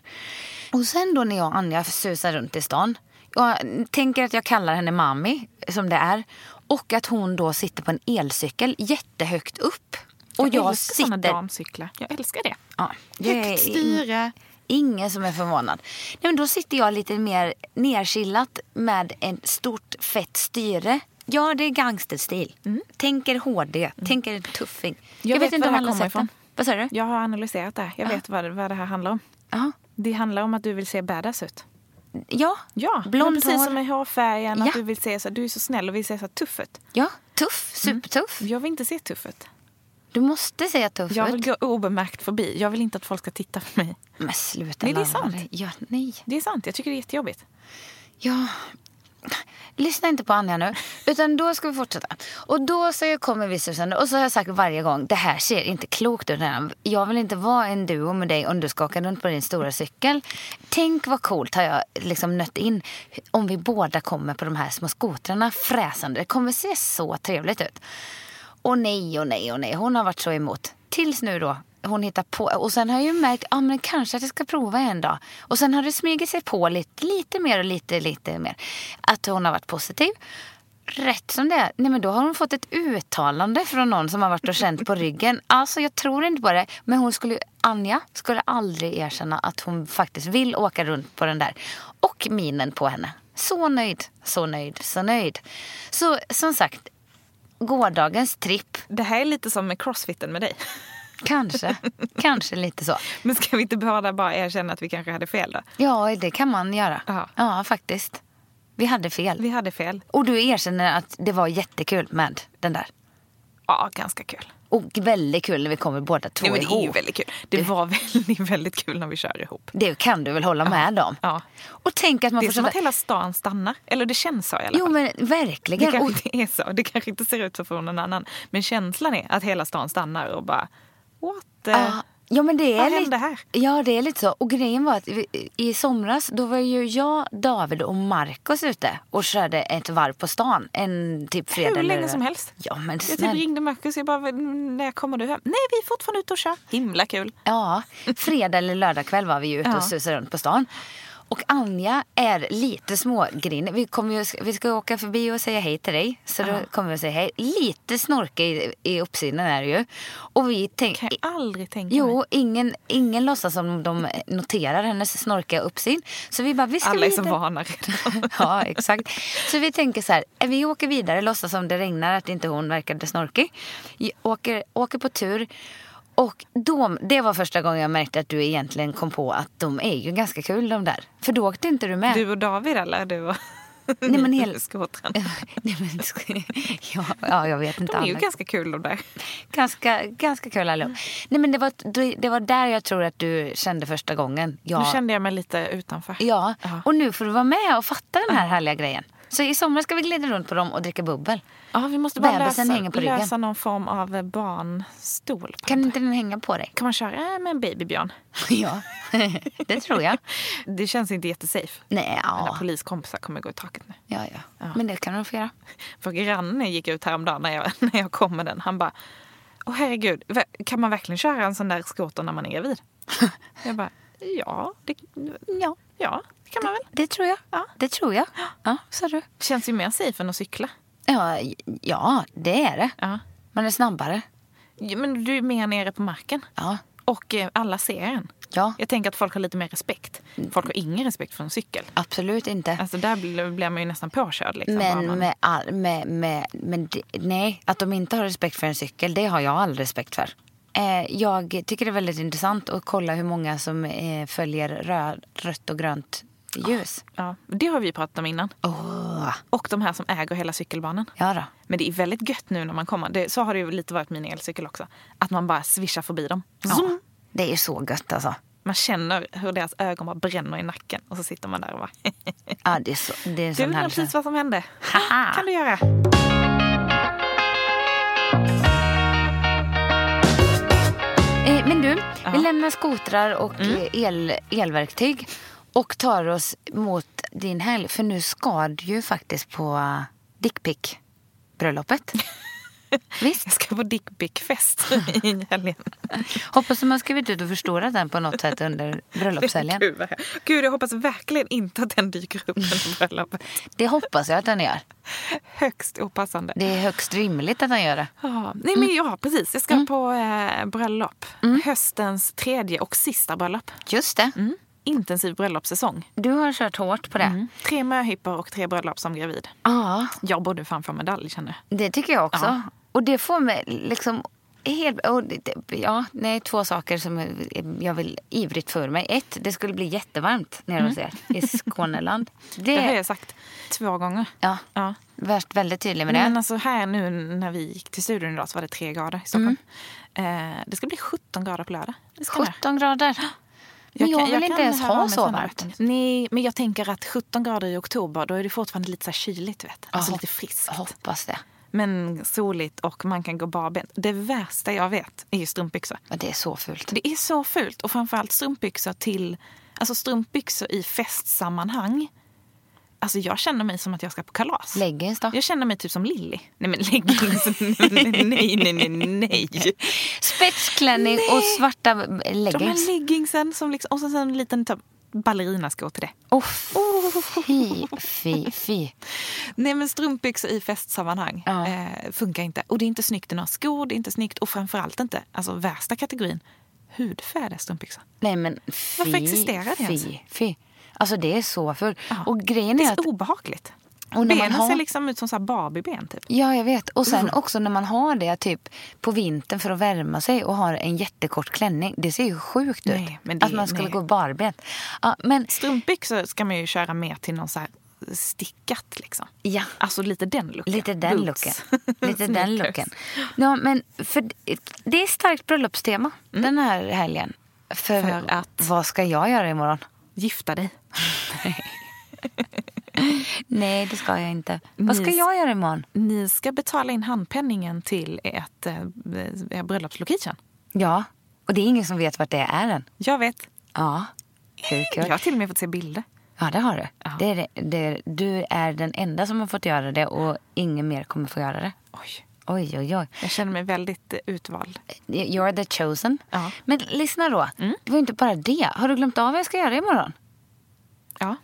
Och sen då när jag och Anja susar runt i stan. Jag tänker att jag kallar henne Mami, som det är. Och att hon då sitter på en elcykel jättehögt upp. Och jag, jag, älskar såna sitter... damcyklar. Jag älskar det. Ja, Högt styre. Ingen som är förvånad. Nej, men då sitter jag lite mer nerchillat med ett stort fett styre. Ja, det är gangsterstil. Tänker HD, tänker tuffing. Mm. Jag vet var det här kommer sett ifrån. Vad sa du? Jag har analyserat det. Jag vet vad, det- vad det här handlar om. Ja. Det handlar om att du vill se badass ut. Ja, Ja, blond men precis hår. som med hårfärgen. Ja. Att du, vill se så, du är så snäll och vill se så tuff ut. ja, tuff, supertuff. Jag vill inte se tuff ut. Du måste säga tuff Jag vill gå obemärkt förbi. Jag vill inte att folk ska titta på mig. Men sluta Nej, det är sant. Ja, nej. Det är sant, jag tycker det är jättejobbigt. Ja. Lyssna inte på Anja nu. Utan då ska vi fortsätta. Och då så kommer vi susande. Och så har jag sagt varje gång. Det här ser inte klokt ut. Jag vill inte vara en duo med dig om du ska åka runt på din stora cykel. Tänk vad coolt har jag liksom nött in. Om vi båda kommer på de här små skotrarna fräsande. Det kommer se så trevligt ut. Och nej och nej och nej. Hon har varit så emot. Tills nu då. Hon hittar på. Och sen har jag ju märkt att ah, kanske att jag ska prova en dag. Och sen har det smugit sig på lite, lite mer och lite, lite mer. Att hon har varit positiv. Rätt som det är, nej men då har hon fått ett uttalande från någon som har varit och känt på ryggen. Alltså jag tror inte på det. Men hon skulle, Anja skulle aldrig erkänna att hon faktiskt vill åka runt på den där. Och minen på henne. Så nöjd, så nöjd, så nöjd. Så som sagt, gårdagens tripp, Det här är lite som med crossfiten med dig. kanske, kanske lite så. Men ska vi inte båda bara erkänna att vi kanske hade fel då? Ja, det kan man göra. Ja. Ja, faktiskt. Vi hade fel. Vi hade fel. Och du erkänner att det var jättekul med den där. Ja, ganska kul. Och väldigt kul när vi kommer båda två Nej, men det är ju ihop. väldigt kul. Det var väldigt, väldigt kul när vi kör ihop. Det kan du väl hålla med om? Ja. Och tänk att man Det är får som att hela stan stannar. Eller det känns så i alla Jo fall. men Det verkligen. kanske Och, inte är så. Det kanske inte ser ut så för någon annan. Men känslan är att hela stan stannar och bara what the... ja, ja men det är Vad hände här? Ja det är lite så. Och grejen var att vi, i somras då var ju jag, David och Markus ute och körde ett varv på stan. En typ fredag Hur eller- länge som helst. Ja men Jag typ ringde Marcus jag bara, när kommer du hem? Nej, vi är fortfarande ute och kör. Himla kul. Ja, fredag eller lördag kväll var vi ute och susade runt på stan. Och Anja är lite smågrinig. Vi, kommer ju, vi ska åka förbi och säga hej till dig. Så då kommer vi att säga hej. Lite snorkig i, i uppsidan är det ju. Och vi Kan tänker... jag aldrig tänka mig. Jo, ingen, ingen låtsas som de noterar hennes snorkiga uppsyn. Så vi bara, vi ska Alla är så vana redan. Ja, exakt. Så vi tänker så här, vi åker vidare, låtsas som det regnar, att inte hon verkade snorkig. Åker, åker på tur. Och de, det var första gången jag märkte att du egentligen kom på att de är ju ganska kul de där. För då åkte inte du med. Du och David eller? Du och Nej, men hel- skåtran. Nej, men, ja, ja, jag vet inte. De är ju alla. ganska kul de där. ganska, ganska kul allihop. Nej, men det var, det var där jag tror att du kände första gången. Ja, Nu kände jag mig lite utanför. ja. Ja. och nu får du vara med och fatta den här härliga grejen. Så i sommar ska vi glida runt på dem och dricka bubbel. Ja, vi måste bara Bebisen lösa, hänger på ryggen. lösa någon form av eh, barnstol. Kan inte den hänga på dig? kan man köra äh, med en babybjörn? Ja, det tror jag. Det känns inte jättesafe. Nej, Mina ja. poliskompisar kommer gå i taket nu. Ja, ja. Men det kan de få göra. För grannen gick ut häromdagen när jag, när jag kom med den. Han bara, åh herregud, kan man verkligen köra en sån där skoter när man är gravid? jag bara, ja, det, Ja, ja, det kan man väl. det tror jag. Ja. Det tror jag. Ja, sa du. Känns ju mer safe än att cykla. Ja, ja, det är det. Ja. Man är snabbare. Ja, Men du är mer nere på marken. Ja, Och eh, alla ser en. ja Jag tänker att folk har lite mer respekt. Folk har ingen respekt för en cykel. absolut inte. Alltså där blir man ju nästan påkörd. Liksom, Men, man- med all, med, med, men det, nej, att de inte har respekt för en cykel, det har jag all respekt för. Eh, jag tycker det är väldigt intressant att kolla hur många som eh, följer röd, rött och grönt ljus. Ja, det har vi pratat om innan. Åh, Och de här som äger hela cykelbanan. ja då. Men det är väldigt gött nu när man kommer. Det, så har det ju lite varit min elcykel också. Att man bara svischar förbi dem. Ja, det är så gött alltså. Man känner hur deras ögon bara bränner i nacken. Och så sitter man där och bara... Ja, det är, så, det är Du här... precis vad som hände. Haha. kan du göra. Eh, men du, vi Ja. Mm. lämnar skotrar och eh, el, elverktyg och tar oss mot din helg. För nu ska du ju faktiskt på uh, dickpick-bröllopet. Visst? Jag ska på dickpickfest i helgen. Hoppas att man skrivit ut och förstorat den på något sätt under bröllopshelgen. Gud, Gud, jag hoppas verkligen inte att den dyker upp under bröllopet. Det hoppas jag att den gör. Högst opassande. Det är högst rimligt att den gör det. Ja, nej men ja, precis. Jag ska Mm. på eh, bröllop. Höstens tredje och sista bröllop. Just det. Mm. Intensiv bröllopssäsong. Du har kört hårt på det. Mm. Tre möhippor och tre bröllop som gravid. Ja, Jag borde fan få medalj känner det tycker jag också. Ja. Och det får mig liksom... Helt, och ja, nej, två saker som jag vill ivrigt för mig. Ett, det skulle bli jättevarmt nere hos er i Skåneland. Det har Det, jag sagt två gånger. ja, Ja. varit väldigt tydlig med det. Men alltså här nu när vi gick till studion idag så var det tre grader i Stockholm. Mm. Eh, det ska bli 17 grader på lördag. Det ska det. 17 grader. Men jag, kan- vill inte kan ens ha så varmt. jag. Nej, men jag tänker att 17 grader i oktober, då är det fortfarande lite så kyligt. Vet. Alltså lite friskt. Hoppas det. Men soligt och man kan gå barbent. Det värsta jag vet är ju strumpbyxor. Men det är så fult. Det är så fult. Och framförallt strumpbyxor till... Alltså strumpbyxor i festsammanhang. Alltså jag känner mig som att jag ska på kalas. Leggings då? Jag känner mig typ som Lilly. Nej men leggings. nej, nej, nej, nej. Spetsklänning och svarta De här leggings. leggingsen som liksom, och så sen en liten typ, ballerinaskor till det. Oh, fy, fy, fy. Nej men strumpbyxor i festsammanhang Ja. eh, funkar inte. Och det är inte snyggt i några skor, det är inte snyggt och framförallt inte, alltså värsta kategorin, hudfärgade strumpbyxor. Nej men fy, Varför existerar det ens? fy, fy. Alltså det är så. Ja. Och grejen Det är är att... så obehagligt. Och när man Benen har- ser liksom ut som så här Barbie-ben typ. Ja, jag vet. Och sen också när man har det typ på vintern för att värma sig och har en jättekort klänning. Det ser ju sjukt ut. Nej, men det- att man skulle nej. gå barbent. Ja, men Strumpbyxor ska man ju köra mer till någon så här stickat liksom. Ja. Alltså lite den looken. Lite den looken. Lite den looken. Ja, men för det är starkt bröllopstema den här helgen. För, Mm. För att- vad ska jag göra imorgon? Gifta dig. Nej, det ska jag inte. Vad ska Ni- jag göra imorgon? Ni ska betala in handpenningen till ert eh, eh, bröllopslocation. Ja, och det är ingen som vet vart det är än. Jag vet. Ja, hur kul. Jag har till och med fått se bilder. Ja, det har du. Ja. Det är det, det, du är den enda som har fått göra det och ingen mer kommer få göra det. Oj. Oj, oj, oj. Jag känner mig väldigt eh, utvald. You're the chosen. Ja. Mm. Men lyssna då. Det var inte bara det. Har du glömt av vad jag ska göra imorgon? Ja.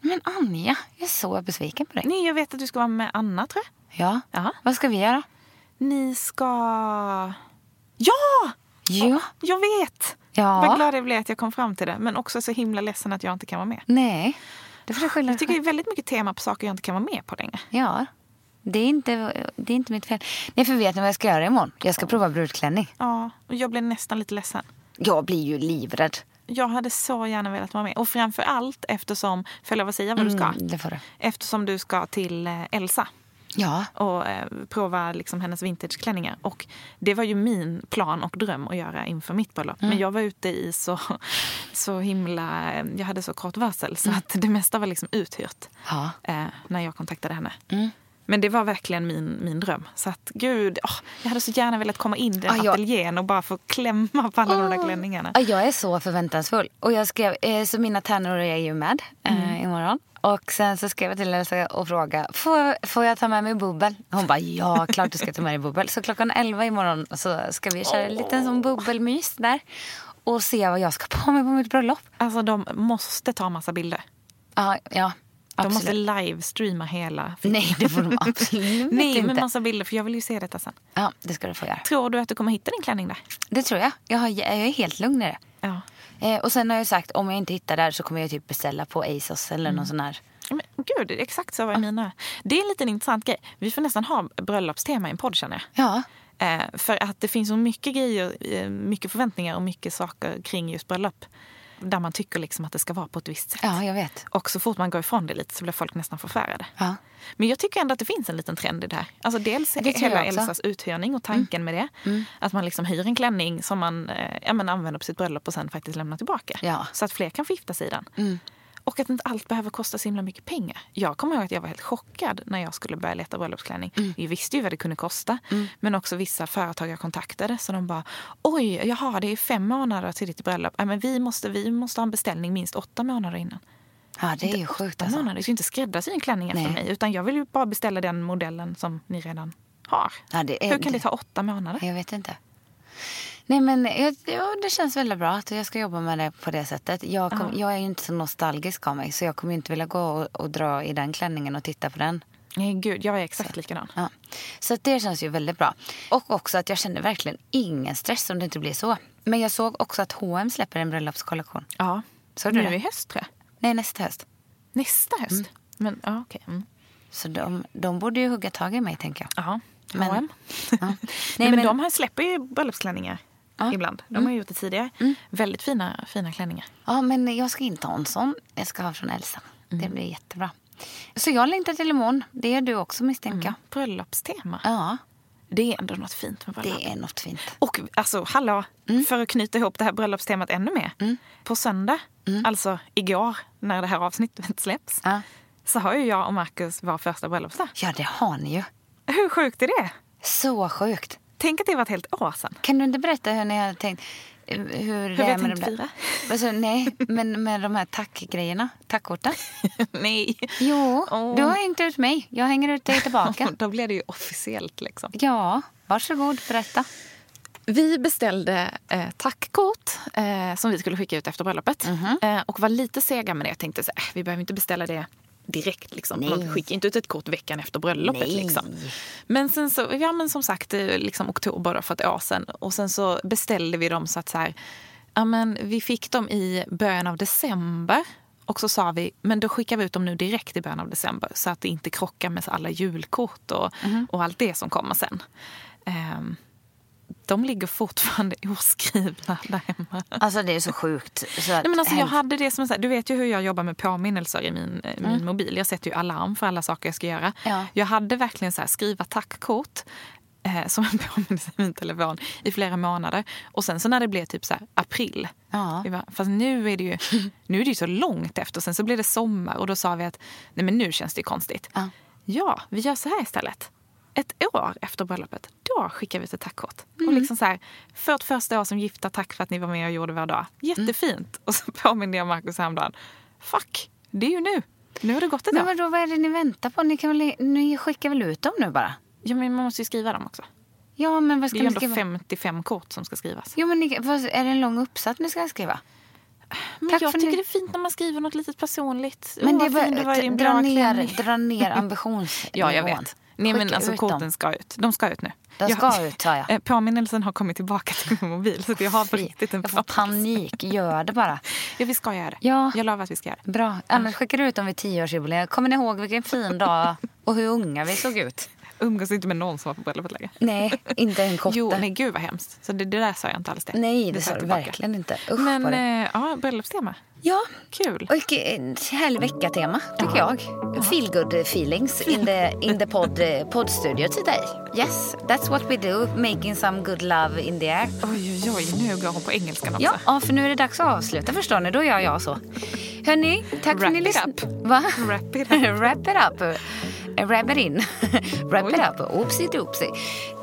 Men Anja, jag är så besviken på dig. Nej, jag vet att du ska vara med Anna, tror jag. Ja, Ja. vad ska vi göra? Ni ska... Ja! Ja. Jag vet! Ja. Vad glad jag blev att jag kom fram till det. Men också så himla ledsen att jag inte kan vara med. Nej. Det får du skylla Jag tycker det är väldigt mycket tema på saker jag inte kan vara med på längre. Ja. Det är, inte, det är inte mitt fel. Nej, för vet ni vad jag ska göra imorgon? Jag ska prova brudklänning. Ja, och jag blev nästan lite ledsen. Jag blir ju livrädd. Jag hade så gärna velat vara med. Och framför allt eftersom, får jag lov att säga vad du ska? Mm, det får du. Eftersom du ska till eh, Elsa Ja. och eh, prova liksom hennes vintageklänningar. Och det var ju min plan och dröm att göra inför mitt bröllop. Men jag var ute i så, så himla... eh, Jag hade så kort varsel så att det mesta var liksom uthyrt Ja. eh, när jag kontaktade henne. Mm. Men det var verkligen min, min dröm. Så att gud, åh, jag hade så gärna velat komma in i den jag- ateljén och bara få klämma på alla de där klänningarna. Ja, Jag är så förväntansfull. Och jag skrev, eh, så mina tärnor är ju med eh, imorgon. Och sen så skrev jag till Elsa och frågade, får, får jag ta med mig bubbel? Hon bara, ja klart du ska ta med dig bubbel. Så klockan 11 imorgon så ska vi köra en liten sån bubbelmys där. Och se vad jag ska på mig på mitt bröllop. Alltså de måste ta massa bilder. Ja, ja De absolut. måste livestreama hela. Nej, det får de absolut Nej, inte. men massa bilder för jag vill ju se detta sen. Ja, det ska du få göra. Tror du att du kommer hitta din klänning där? Det tror jag. Jag, har, jag är helt lugn i det. Ja. Eh, och sen har jag sagt, om jag inte hittar där så kommer jag typ beställa på ASOS eller någon sån här. Men gud, exakt så var mina. Det är en liten intressant grej. Vi får nästan ha bröllopstema i en podd känner jag. Ja, Eh, för att det finns så mycket grejer, eh, mycket förväntningar och mycket saker kring just bröllop. Där man tycker liksom att det ska vara på ett visst sätt. ja jag vet. Och så fort man går ifrån det lite så blir folk nästan förfärade. Ja. Men jag tycker ändå att det finns en liten trend i det här. Alltså dels Det hela. Mm. Elsas uthyrning och tanken med det. Att man liksom hyr en klänning som man eh, ja, men använder på sitt bröllop och sen faktiskt lämnar tillbaka. Ja. Så att fler kan få gifta sig i den. Mm. Och att inte allt behöver kosta så himla mycket pengar. Jag kommer ihåg att jag var helt chockad när jag skulle börja leta bröllopsklänning. Mm. Vi visste ju vad det kunde kosta. Men också vissa företag jag kontaktade. Så de bara, oj, jaha, det är fem månader till ditt bröllop. Ja, men vi, måste, vi måste ha en beställning minst åtta månader innan. ja, det är ju sjukt alltså. månader. Du ska inte skräddarsy en klänning efter Nej. mig. Utan jag vill ju bara beställa den modellen som ni redan har. Ja, det är- Hur kan det ta åtta månader? Jag vet inte. Nej men ja, det känns väldigt bra att jag ska jobba med det på det sättet. Jag, kom, jag är ju inte så nostalgisk av mig så jag kommer inte vilja gå och, och dra i den klänningen och titta på den. Nej, gud, jag är exakt likadan. Ja. Så det känns ju väldigt bra. Och också att jag känner verkligen ingen stress om det inte blir så. Men jag såg också att H&M släpper en bröllopskollektion. Ja. Såg du nu det? i höst, tror jag. Nej, nästa höst. Nästa höst. Men, ja, okej. Mm. Så de, de borde ju hugga tag i mig tänker jag. Ja, H&M. Ja. Nej, men, men, de här släpper ju bröllopsklänningar Ja. Mm. ibland. De har ju gjort det tidigare. Väldigt fina, fina klänningar. ja, men jag ska inte ha en sån. Jag ska ha från Elsa. Mm. Det blir jättebra. Så jag längtar till imorgon. Det gör du också misstänker jag. Bröllopstema. Ja, Det är ändå något fint med bröllop. det är något fint. Och alltså, hallå, för att knyta ihop det här bröllopstemat ännu mer. På söndag, alltså igår när det här avsnittet släpps, Ja. så har ju jag och Marcus vår första bröllopsdag. ja, det har ni ju. Hur sjukt är det? Så sjukt. Tänk att det var ett helt år sedan. Kan du inte berätta hur ni har tänkt? eh, Hur, vi det har är med tänkt de där- fira? Alltså, nej, men med de här tackgrejerna. Tackkorten. Nej. Jo, Åh. du har hängt ut mig. Jag hänger ut dig tillbaka. Då blev det ju officiellt liksom. Ja, varsågod, berätta. Vi beställde eh, tackkort eh, som vi skulle skicka ut efter bröllopet. Eh, och var lite sega med det. Jag tänkte så här, äh, vi behöver inte beställa det direkt. Liksom. Nej. Man skickar inte ut ett kort veckan efter bröllopet. Nej. Liksom. Men sen så, ja men som sagt, eh, liksom oktober då, för ett år sedan. Och sen så beställde vi dem så att så här, ja men vi fick dem i början av december. Och så sa vi, men då skickar vi ut dem nu direkt i början av december. Så att det inte krockar med alla julkort och, och allt det som kommer sen. Ehm, de ligger fortfarande oskrivna där hemma. Alltså det är så sjukt. Så Nej, men alltså, jag hade det som så här- du vet ju hur jag jobbar med påminnelser i min, eh, min mobil. Jag sätter ju alarm för alla saker jag ska göra. Ja. Jag hade verkligen så här, skriva tackkort eh, som en påminnelse i min telefon i flera månader. Och sen så när det blev typ så här, april. Ja. Bara, fast nu är, det ju, nu är det ju så långt efter. Sen så blev det sommar och då sa vi att nej men nu känns det konstigt. Ja. Ja, vi gör så här istället. Ett år efter bröllopet, då skickar vi ett tackkort. Mm. Och liksom så här, för ett första år som gifta, tack för att ni var med och gjorde vår dag. Jättefint. Och så påminner jag Markus häromdagen. Fuck, det är ju nu. Nu har det gått ett Men år. vadå, vad är det ni väntar på? Ni, kan väl, ni skickar väl ut dem nu bara? Ja, men man måste ju skriva dem också. Ja, men vad Det ska är ju ändå skriva? 55 kort som ska skrivas. Jo, men ni, vad, är det en lång uppsats ni ska skriva? Men Tack jag tycker ni- det är fint när man skriver något litet personligt. Men Åh, det är bara, dra, ner, dra ner ambitionsnivån. Ja, jag vet. Nej, men alltså ut korten dem. ska ut. De ska ut nu. De Jag- ska ut, sa jag. Eh, Påminnelsen har kommit tillbaka till min mobil. Så jag har på riktigt en Jag får panik. Gör det bara. Ja, vi ska göra det. Ja. Jag lovar att vi ska göra det. Bra. Annars skickar du ut dem vid tioårsjubileet. Kommer ni ihåg vilken fin dag och hur unga vi såg ut? Umgås inte med någon som var på bröllopet längre. Nej, inte en kotte. Jo, nej gud vad hemskt. Så det, det där sa jag inte alls det. Nej, det tar sa du verkligen inte. Usch, Men det. eh, ja, bröllopstema. Ja, Kul. och en härlig vecka-tema tycker jag. Feel good feelings in the, in the pod, eh, poddstudio today. Yes, that's what we do. Making some good love in the air. Oj, oj, oj. Nu går hon på engelskan också. Ja, ja, för nu är det dags att avsluta förstår ni. Då gör jag så. Hörni, tack för att Wrap ni it lyssnade. up. Va? Wrap it Wrap it up. Eh, Wrap it in. Wrap it up. Oopsie doopsie.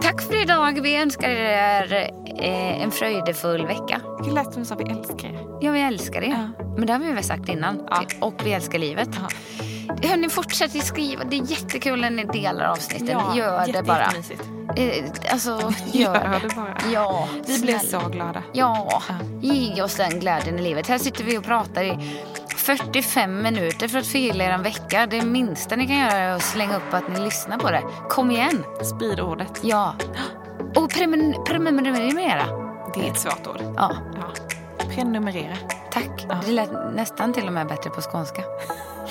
Tack för idag. Vi önskar er eh, en fröjdefull vecka. Det lät som sa vi älskar er. Ja, vi älskar er. Ja. Men det har vi väl sagt innan. Ja. Och vi älskar livet. Ja. Hörni, fortsätt skriva. Det är jättekul när ni delar avsnitten. Ja, Gör det bara. Eh, alltså, gör, Gör det. bara. Ja, Vi blev snälla. så glada. Ja, ge oss den glädjen i livet. Här sitter vi och pratar i 45 minuter för att förgylla er en vecka. Det minsta ni kan göra är att slänga upp att ni lyssnar på det. Kom igen! Sprid ordet. Ja. Och prenumer- prenumerera. Det är ett svårt ord. Ja, Ja. Prenumerera. tack. Det lät nästan till och med bättre på skånska.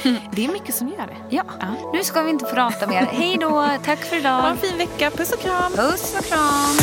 Det är mycket som gör det. Ja, Ja. nu ska vi inte prata mer. Hej då, tack för Ha idag. en fin vecka. Puss och kram. Puss och kram.